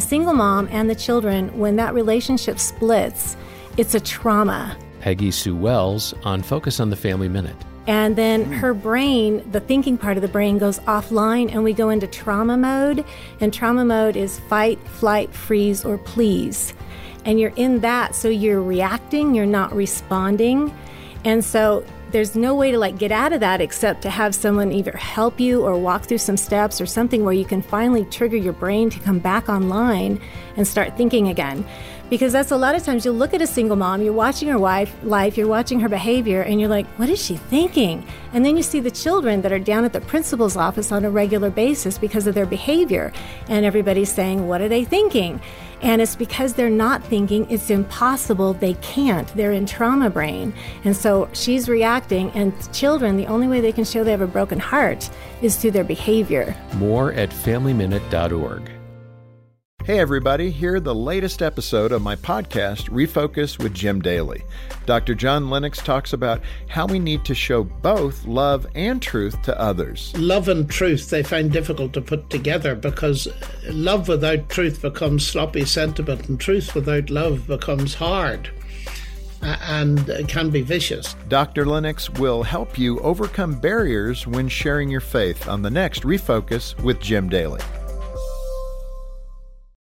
the single mom and the children, when that relationship splits, it's a trauma. Peggy Sue Wells on Focus on the Family Minute. And then her brain, the thinking part of the brain, goes offline and we go into trauma mode. And trauma mode is fight, flight, freeze, or please. And you're in that, so you're reacting, you're not responding. And so there's no way to like get out of that except to have someone either help you or walk through some steps or something where you can finally trigger your brain to come back online and start thinking again. Because that's a lot of times you'll look at a single mom you're watching her wife life you're watching her behavior and you're like what is she thinking? And then you see the children that are down at the principal's office on a regular basis because of their behavior and everybody's saying what are they thinking and it's because they're not thinking it's impossible they can't. They're in trauma brain. And so she's reacting and children the only way they can show they have a broken heart is through their behavior. More at familyminute.org Hey, everybody, hear the latest episode of my podcast, Refocus with Jim Daly. Dr. John Lennox talks about how we need to show both love and truth to others. Love and truth they find difficult to put together because love without truth becomes sloppy sentiment, and truth without love becomes hard uh, and can be vicious. Dr. Lennox will help you overcome barriers when sharing your faith on the next Refocus with Jim Daly.